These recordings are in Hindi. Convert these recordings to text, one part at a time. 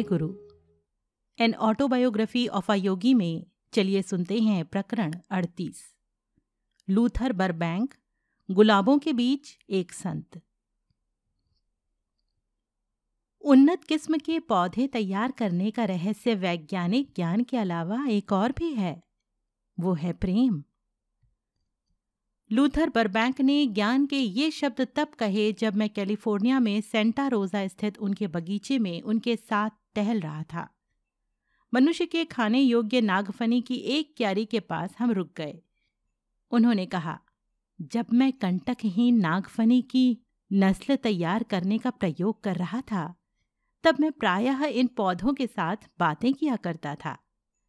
जय गुरु। An autobiography of a yogi में चलिए सुनते हैं प्रकरण अड़तीस। लूथर बरबैंक, गुलाबों के बीच एक संत। उन्नत किस्म के पौधे तैयार करने का रहस्य वैज्ञानिक ज्ञान के अलावा एक और भी है, वो है प्रेम। लूथर बरबैंक ने ज्ञान के ये शब्द तब कहे जब मैं कैलिफ़ोर्निया में सेंटा रोजा स्थित उनके बगीचे में उनके साथ टहल रहा था। मनुष्य के खाने योग्य नागफनी की एक क्यारी के पास हम रुक गए। उन्होंने कहा, जब मैं कंटकहीन नागफनी की नस्ल तैयार करने का प्रयोग कर रहा था, तब मैं प्रायः इन पौधों के साथ बातें किया करता था,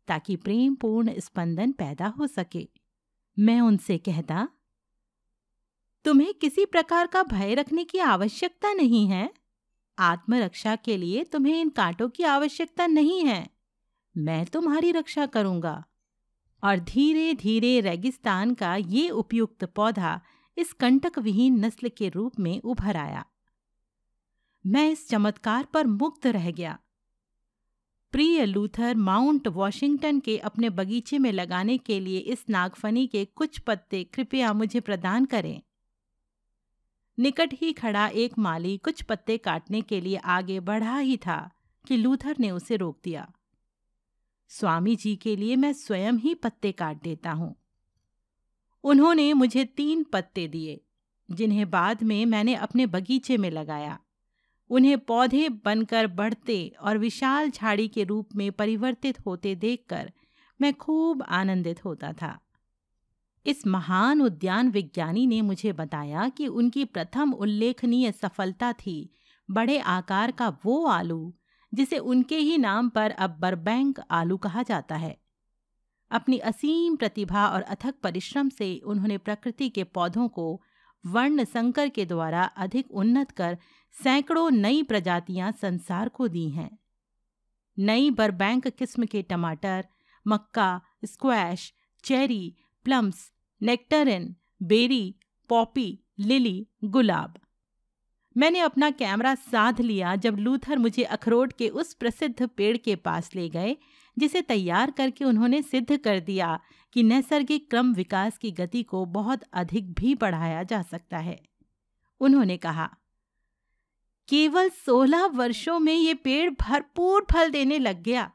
ताकि प्रेम पूर्ण स्पंदन पैदा हो सके। मैं उनसे कहता, तुम्हें किसी प्रकार का भय रखने की आवश्यकता नहीं है? आत्मरक्षा के लिए तुम्हें इन कांटों की आवश्यकता नहीं है। मैं तुम्हारी रक्षा करूँगा। और धीरे धीरे रेगिस्तान का ये उपयुक्त पौधा इस कंटक विहीन नस्ल के रूप में उभर आया। मैं इस चमत्कार पर मुक्त रह गया। प्रिय लूथर, माउंट वॉशिंगटन के अपने बगीचे में लगाने के लिए इस नागफनी के कुछ पत्ते कृपया मुझे प्रदान करें। निकट ही खड़ा एक माली कुछ पत्ते काटने के लिए आगे बढ़ा ही था कि लूथर ने उसे रोक दिया। स्वामी जी के लिए मैं स्वयं ही पत्ते काट देता हूँ। उन्होंने मुझे तीन पत्ते दिए, जिन्हें बाद में मैंने अपने बगीचे में लगाया। उन्हें पौधे बनकर बढ़ते और विशाल झाड़ी के रूप में परिवर्तित होते देखकर मैं खूब आनंदित होता था। इस महान उद्यान विज्ञानी ने मुझे बताया कि उनकी प्रथम उल्लेखनीय सफलता थी, बड़े आकार का वो आलू, जिसे उनके ही नाम पर अब बरबैंक आलू कहा जाता है। अपनी असीम प्रतिभा और अथक परिश्रम से उन्होंने प्रकृति के पौधों को वर्ण संकर के द्वारा अधिक उन्नत कर सैकड़ों नई प्रजातियाँ संसार को दी हैं। नई बरबैंक किस्म के टमाटर, मक्का, squash, cherry plums nectarine berry poppy lily गुलाब मैंने अपना कैमरा साध लिया जब लूथर मुझे अखरोट के उस प्रसिद्ध पेड़ के पास ले गए, जिसे तैयार करके उन्होंने सिद्ध कर दिया कि नैसर्गिक क्रम विकास की गति को बहुत अधिक भी बढ़ाया जा सकता है। उन्होंने कहा, केवल सोलह वर्षों में ये पेड़ भरपूर फल देने लग गया।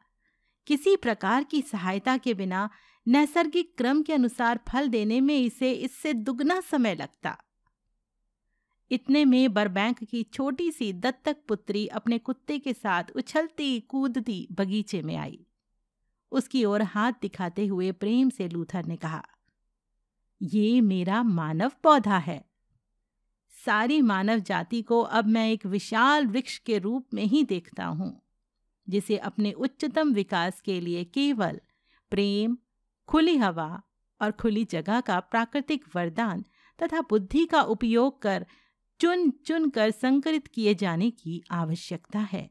किसी प्रकार की सहायता के बिना नैसर्गिक क्रम के अनुसार फल देने में इसे इससे दुगना समय लगता। इतने में बरबैंक की छोटी सी दत्तक पुत्री अपने कुत्ते के साथ उछलती कूदती बगीचे में आई। उसकी ओर हाथ दिखाते हुए प्रेम से लूथर ने कहा, ये मेरा मानव पौधा है। सारी मानव जाति को अब मैं एक विशाल वृक्ष के रूप में ही देखता हूँ, जिसे अपने उच्चतम विकास के लिए केवल प्रेम खुली हवा और खुली जगह का प्राकृतिक वरदान तथा बुद्धि का उपयोग कर चुन चुन कर संकरित किए जाने की आवश्यकता है।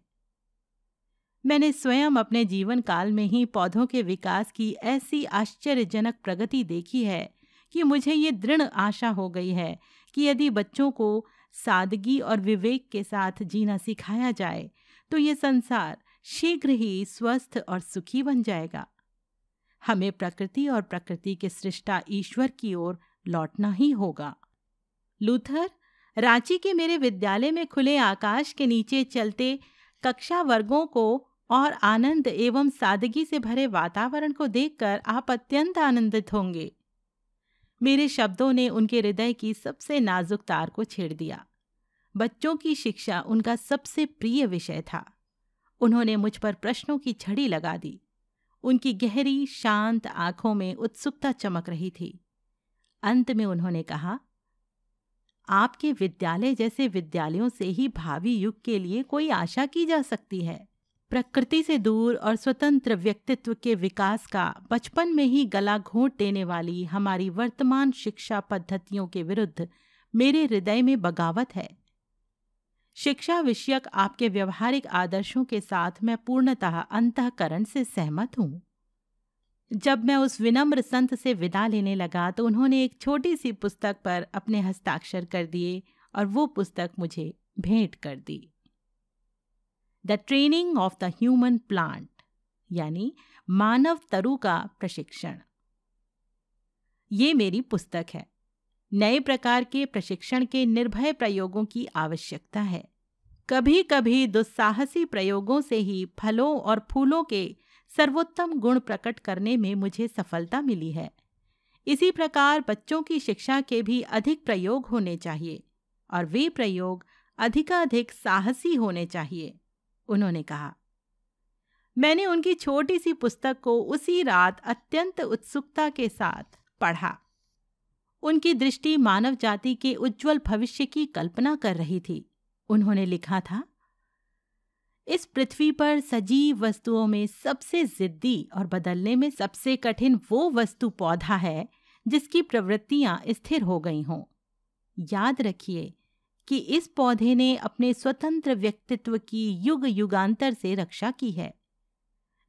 मैंने स्वयं अपने जीवन काल में ही पौधों के विकास की ऐसी आश्चर्यजनक प्रगति देखी है कि मुझे ये दृढ़ आशा हो गई है कि यदि बच्चों को सादगी और विवेक के साथ जीना सिखाया जाए तो ये संसार शीघ्र ही स्वस्थ और सुखी बन जाएगा। हमें प्रकृति और प्रकृति के सृष्टा ईश्वर की ओर लौटना ही होगा। लूथर, रांची के मेरे विद्यालय में खुले आकाश के नीचे चलते कक्षा वर्गों को और आनंद एवं सादगी से भरे वातावरण को देखकर आप अत्यंत आनंदित होंगे। मेरे शब्दों ने उनके हृदय की सबसे नाजुक तार को छेड़ दिया। बच्चों की शिक्षा उनका सबसे प्रिय विषय था। उन्होंने मुझ पर प्रश्नों की छड़ी लगा दी। उनकी गहरी, शांत आँखों में उत्सुकता चमक रही थी। अंत में उन्होंने कहा, आपके विद्यालय जैसे विद्यालयों से ही भावी युग के लिए कोई आशा की जा सकती है। प्रकृति से दूर और स्वतंत्र व्यक्तित्व के विकास का बचपन में ही गला घोंट देने वाली हमारी वर्तमान शिक्षा पद्धतियों के विरुद्ध मेरे हृदय में बगावत है। शिक्षा विषयक आपके व्यवहारिक आदर्शों के साथ मैं पूर्णतः अंतकरण से सहमत हूँ। जब मैं उस विनम्र संत से विदा लेने लगा तो उन्होंने एक छोटी सी पुस्तक पर अपने हस्ताक्षर कर दिए और वो पुस्तक मुझे भेंट कर दी। The training of the human plant, यानी मानव तरु का प्रशिक्षण। ये मेरी पुस्तक है। नए प्रकार के प्रशिक्षण के निर्भय प्रयोगों की आवश्यकता है। कभी कभी दुस्साहसी प्रयोगों से ही फलों और फूलों के सर्वोत्तम गुण प्रकट करने में मुझे सफलता मिली है। इसी प्रकार बच्चों की शिक्षा के भी अधिक प्रयोग होने चाहिए और वे प्रयोग अधिकाधिक साहसी होने चाहिए, उन्होंने कहा। मैंने उनकी छोटी सी पुस्तक को उसी रात अत्यंत उत्सुकता के साथ पढ़ा। उनकी दृष्टि मानव जाति के उज्जवल भविष्य की कल्पना कर रही थी। उन्होंने लिखा था, इस पृथ्वी पर सजीव वस्तुओं में सबसे जिद्दी और बदलने में सबसे कठिन वो वस्तु पौधा है, जिसकी प्रवृत्तियाँ स्थिर हो गई हों। याद रखिए कि इस पौधे ने अपने स्वतंत्र व्यक्तित्व की युग युगांतर से रक्षा की है।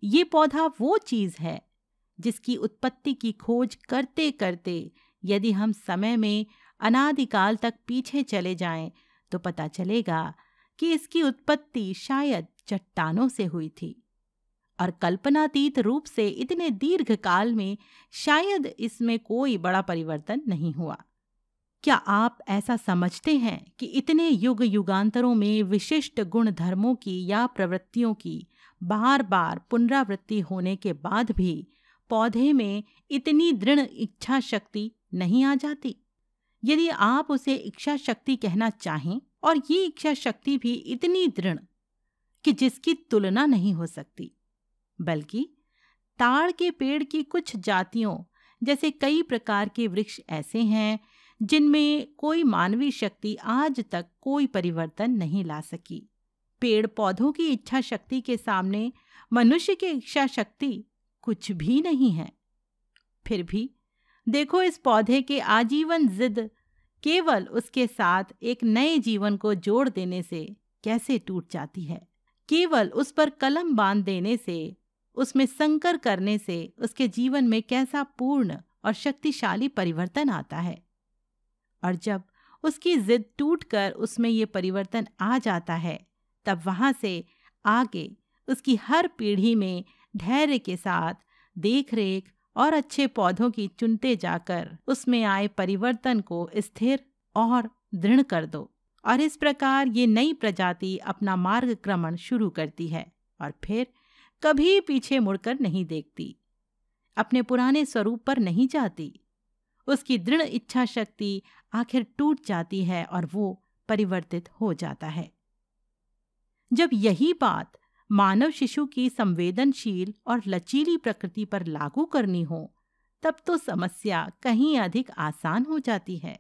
ये पौधा वो चीज़ है जिसकी उत्पत्ति की खोज करते करते यदि हम समय में अनादिकाल तक पीछे चले जाएँ तो पता चलेगा कि इसकी उत्पत्ति शायद चट्टानों से हुई थी। और कल्पनातीत रूप से इतने दीर्घ काल में शायद इसमें कोई बड़ा परिवर्तन नहीं हुआ। क्या आप ऐसा समझते हैं कि इतने युग युगांतरों में विशिष्ट गुण धर्मों की या प्रवृत्तियों की बार बार पुनरावृत्ति होने के बाद भी पौधे में इतनी दृढ़ इच्छा शक्ति नहीं आ जाती। यदि आप उसे इच्छा शक्ति कहना चाहें, और ये इच्छा शक्ति भी इतनी दृढ़ कि जिसकी तुलना नहीं हो सकती, बल्कि ताड़ के पेड़ की कुछ जातियों, जैसे कई प्रकार के वृक्ष ऐसे हैं, जिनमें कोई मानवीय शक्ति आज तक कोई परिवर्तन नहीं ला सकी। पेड़ पौधों की इच्छा शक्ति के सामने मनुष्य की इच्छा शक्ति कुछ भी नहीं है। फिर भी देखो इस पौधे के आजीवन जिद, केवल उसके साथ एक नए जीवन को जोड़ देने से कैसे टूट जाती है? केवल उस पर कलम बाँध देने से, उसमें संकर करने से उसके जीवन में कैसा पूर्ण और शक्तिशाली परिवर्तन आता है? और जब उसकी जिद टूटकर उसमें ये परिवर्तन आ जाता है, तब वहाँ से आगे उसकी हर पीढ़ी में धैर्य के साथ देख रेख और अच्छे पौधों की चुनते जाकर उसमें आए परिवर्तन को स्थिर और दृढ़ कर दो। और इस प्रकार ये नई प्रजाति अपना मार्ग क्रमण शुरू करती है और फिर कभी पीछे मुड़कर नहीं देखती। अपने पुराने स्वरूप पर नहीं जाती। उसकी दृढ़ इच्छा शक्ति आखिर टूट जाती है और वो परिवर्तित हो जाता है। जब यही बात मानव शिशु की संवेदनशील और लचीली प्रकृति पर लागू करनी हो, तब तो समस्या कहीं अधिक आसान हो जाती है।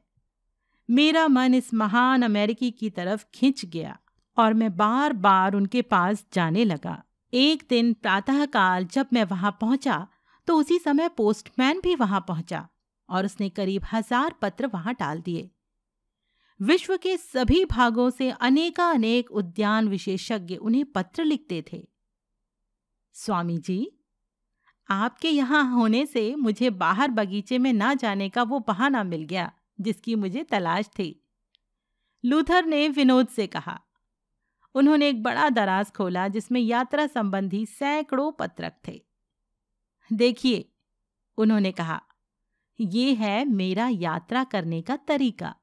मेरा मन इस महान अमेरिकी की तरफ़ खिंच गया और मैं बार बार उनके पास जाने लगा। एक दिन प्रातःकाल जब मैं वहाँ पहुँचा तो उसी समय पोस्टमैन भी वहाँ पहुँचा और उसने करीब हज़ार पत्र वहाँ डाल दिए। विश्व के सभी भागों से अनेकानेक उद्यान विशेषज्ञ उन्हें पत्र लिखते थे। स्वामी जी, आपके यहाँ होने से मुझे बाहर बगीचे में ना जाने का वो बहाना मिल गया, जिसकी मुझे तलाश थी। लूथर ने विनोद से कहा, उन्होंने एक बड़ा दराज खोला जिसमें यात्रा संबंधी सैकड़ों पत्रक थे। देखिए, उन्होंने कहा, ये है मेरा यात्रा करने का तरीका।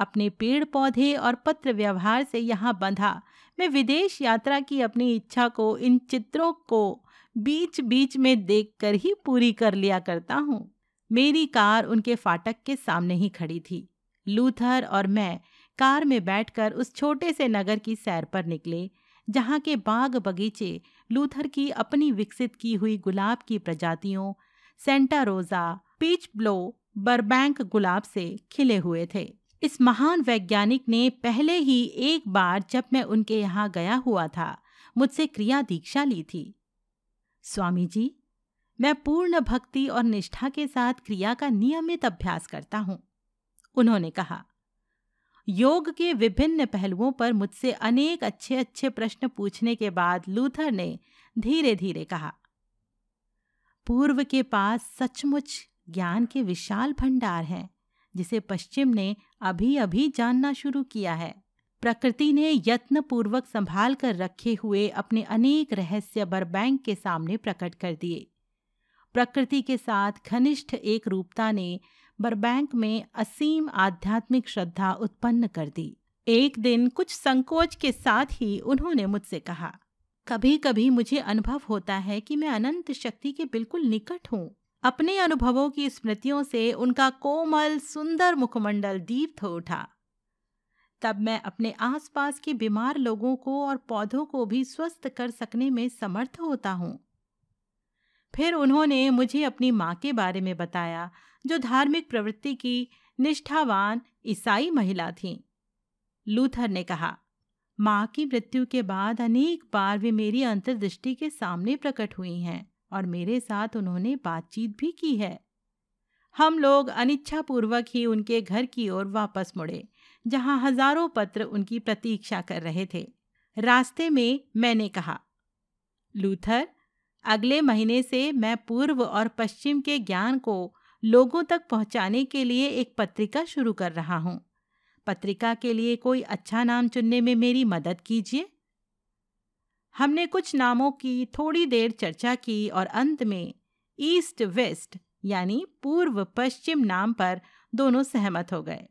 अपने पेड़ पौधे और पत्र व्यवहार से यहाँ बंधा। मैं विदेश यात्रा की अपनी इच्छा को, इन चित्रों को बीच बीच में देखकर ही पूरी कर लिया करता हूँ। मेरी कार उनके फाटक के सामने ही खड़ी थी। लूथर और मैं कार में बैठकर उस छोटे से नगर की सैर पर निकले, जहाँ के बाग बगीचे लूथर की अपनी विकसित की हुई गुलाब की प्रजातियों, सेंटा रोजा, पीच ब्लो, बरबैंक गुलाब से खिले हुए थे। इस महान वैज्ञानिक ने पहले ही एक बार जब मैं उनके यहाँ गया हुआ था, मुझसे क्रिया दीक्षा ली थी। स्वामी जी, मैं पूर्ण भक्ति और निष्ठा के साथ क्रिया का नियमित अभ्यास करता हूँ। उन्होंने कहा, योग के विभिन्न पहलुओं पर मुझसे अनेक अच्छे अच्छे प्रश्न पूछने के बाद लूथर ने धीरे धीरे कहा, पूर्व के पास सचमुच ज्ञान के विशाल भंडार हैं। जिसे पश्चिम ने अभी अभी जानना शुरू किया है। प्रकृति ने यत्न पूर्वक संभाल कर रखे हुए अपने अनेक रहस्य बरबैंक के सामने प्रकट कर दिए। प्रकृति के साथ घनिष्ठ एक रूपता ने बरबैंक में असीम आध्यात्मिक श्रद्धा उत्पन्न कर दी। एक दिन कुछ संकोच के साथ ही उन्होंने मुझसे कहा कभी कभी मुझे अनुभव होता है कि मैं अनंत शक्ति के बिल्कुल निकट हूँ। अपने अनुभवों की स्मृतियों से उनका कोमल, सुंदर मुखमंडल दीप्त हो उठा। तब मैं अपने आसपास के बीमार लोगों को और पौधों को भी स्वस्थ कर सकने में समर्थ होता हूँ। फिर उन्होंने मुझे अपनी माँ के बारे में बताया, जो धार्मिक प्रवृत्ति की निष्ठावान ईसाई महिला थीं। लूथर ने कहा, माँ की मृत्यु के बाद अनेक बार वे मेरी अंतर्दृष्टि के सामने प्रकट हुई हैं। और मेरे साथ उन्होंने बातचीत भी की है। हम लोग अनिच्छापूर्वक ही उनके घर की ओर वापस मुड़े, जहाँ हज़ारों पत्र उनकी प्रतीक्षा कर रहे थे। रास्ते में मैंने कहा, लूथर, अगले महीने से मैं पूर्व और पश्चिम के ज्ञान को लोगों तक पहुँचाने के लिए एक पत्रिका शुरू कर रहा हूँ। पत्रिका के लिए कोई अच्छा नाम चुनने में मेरी मदद कीजिए। हमने कुछ नामों की थोड़ी देर चर्चा की और अंत में ईस्ट वेस्ट यानी पूर्व पश्चिम नाम पर दोनों सहमत हो गए।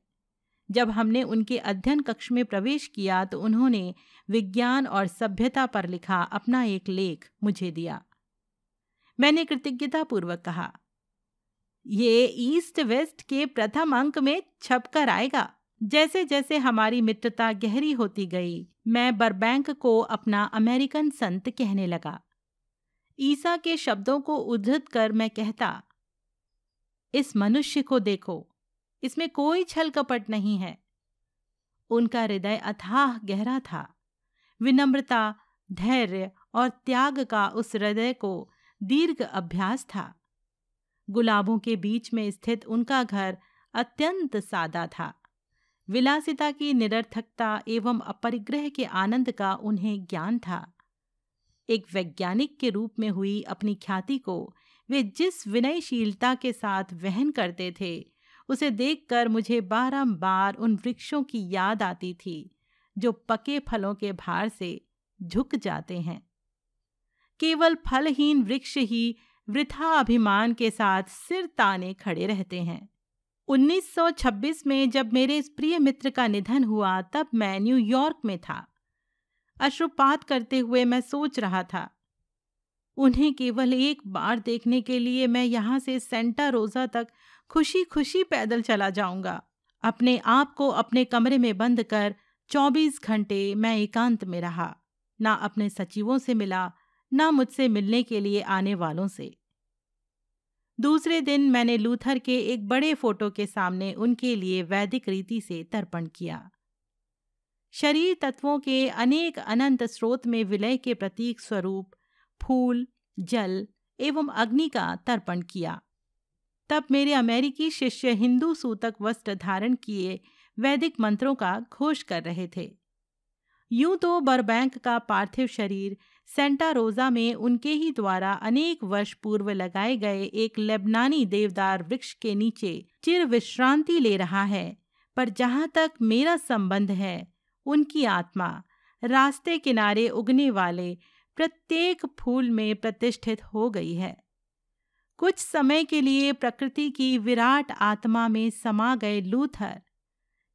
जब हमने उनके अध्ययन कक्ष में प्रवेश किया तो उन्होंने विज्ञान और सभ्यता पर लिखा अपना एक लेख मुझे दिया। मैंने कृतज्ञतापूर्वक कहा, ये ईस्ट वेस्ट के प्रथम अंक में छपकर आएगा। जैसे जैसे हमारी मित्रता गहरी होती गई, मैं बरबैंक को अपना अमेरिकन संत कहने लगा। ईसा के शब्दों को उद्धृत कर मैं कहता, इस मनुष्य को देखो, इसमें कोई छल कपट नहीं है। उनका हृदय अथाह गहरा था। विनम्रता, धैर्य और त्याग का उस हृदय को दीर्घ अभ्यास था। गुलाबों के बीच में स्थित उनका घर अत्यंत सादा था। विलासिता की निरर्थकता एवं अपरिग्रह के आनंद का उन्हें ज्ञान था। एक वैज्ञानिक के रूप में हुई अपनी ख्याति को वे जिस विनयशीलता के साथ वहन करते थे, उसे देखकर मुझे बारंबार उन वृक्षों की याद आती थी, जो पके फलों के भार से झुक जाते हैं। केवल फलहीन वृक्ष ही वृथा अभिमान के साथ सिर ताने खड़े रहते हैं। 1926 में जब मेरे इस प्रिय मित्र का निधन हुआ, तब मैं न्यूयॉर्क में था। अश्रुपात करते हुए मैं सोच रहा था, उन्हें केवल एक बार देखने के लिए मैं यहाँ से सेंटा रोजा तक खुशी खुशी पैदल चला जाऊँगा। अपने आप को अपने कमरे में बंद कर 24 घंटे मैं एकांत में रहा, ना अपने सचिवों से मिला, ना मुझसे मिलने के लिए आने वालों से। दूसरे दिन मैंने लूथर के एक बड़े फ़ोटो के सामने उनके लिए वैदिक रीति से तर्पण किया। शरीर तत्वों के अनेक अनंत स्रोत में विलय के प्रतीक स्वरूप, फूल, जल एवं अग्नि का तर्पण किया। तब मेरे अमेरिकी शिष्य हिंदू सूतक वस्त्र धारण किए वैदिक मंत्रों का घोष कर रहे थे। यूँ तो बरबैंक का पार्थिव शरीर सेंटा रोजा में उनके ही द्वारा अनेक वर्ष पूर्व लगाए गए एक लेबनानी देवदार वृक्ष के नीचे चिर विश्रांति ले रहा है, पर जहाँ तक मेरा संबंध है, उनकी आत्मा, रास्ते किनारे उगने वाले प्रत्येक फूल में प्रतिष्ठित हो गई है। कुछ समय के लिए प्रकृति की विराट आत्मा में समा गए लूथर,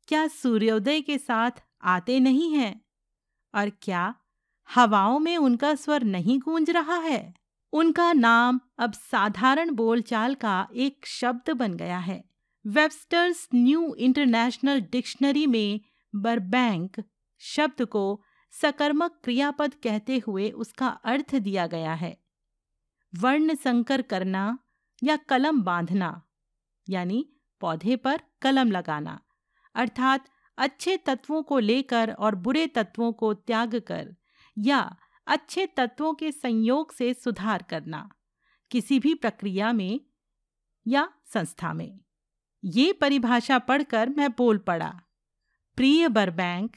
क्या सूर्योदय के साथ आते नहीं हैं? और क्या हवाओं में उनका स्वर नहीं गूंज रहा है। उनका नाम अब साधारण बोलचाल का एक शब्द बन गया है। वेबस्टर्स न्यू इंटरनेशनल डिक्शनरी में बरबैंक शब्द को सकर्मक क्रियापद कहते हुए उसका अर्थ दिया गया है। वर्ण संकर करना या कलम बांधना, यानी पौधे पर कलम लगाना, अर्थात अच्छे तत्वों को लेकर और बुरे तत्वों को त्याग कर या अच्छे तत्वों के संयोग से सुधार करना, किसी भी प्रक्रिया में या संस्था में। ये परिभाषा पढ़कर मैं बोल पड़ा, प्रिय बरबैंक,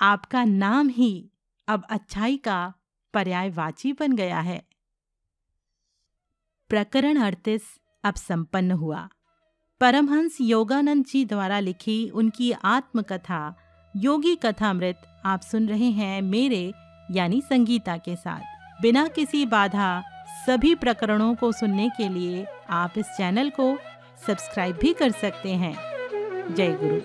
आपका नाम ही अब अच्छाई का पर्यायवाची बन गया है। प्रकरण अड़तीस अब संपन्न हुआ। परमहंस योगानंद जी द्वारा लिखी उनकी आत्मकथा योगी कथामृत आप सुन रहे हैं मेरे, यानी संगीता के साथ। बिना किसी बाधा, सभी प्रकरणों को सुनने के लिए आप इस चैनल को सब्सक्राइब भी कर सकते हैं। जय गुरु।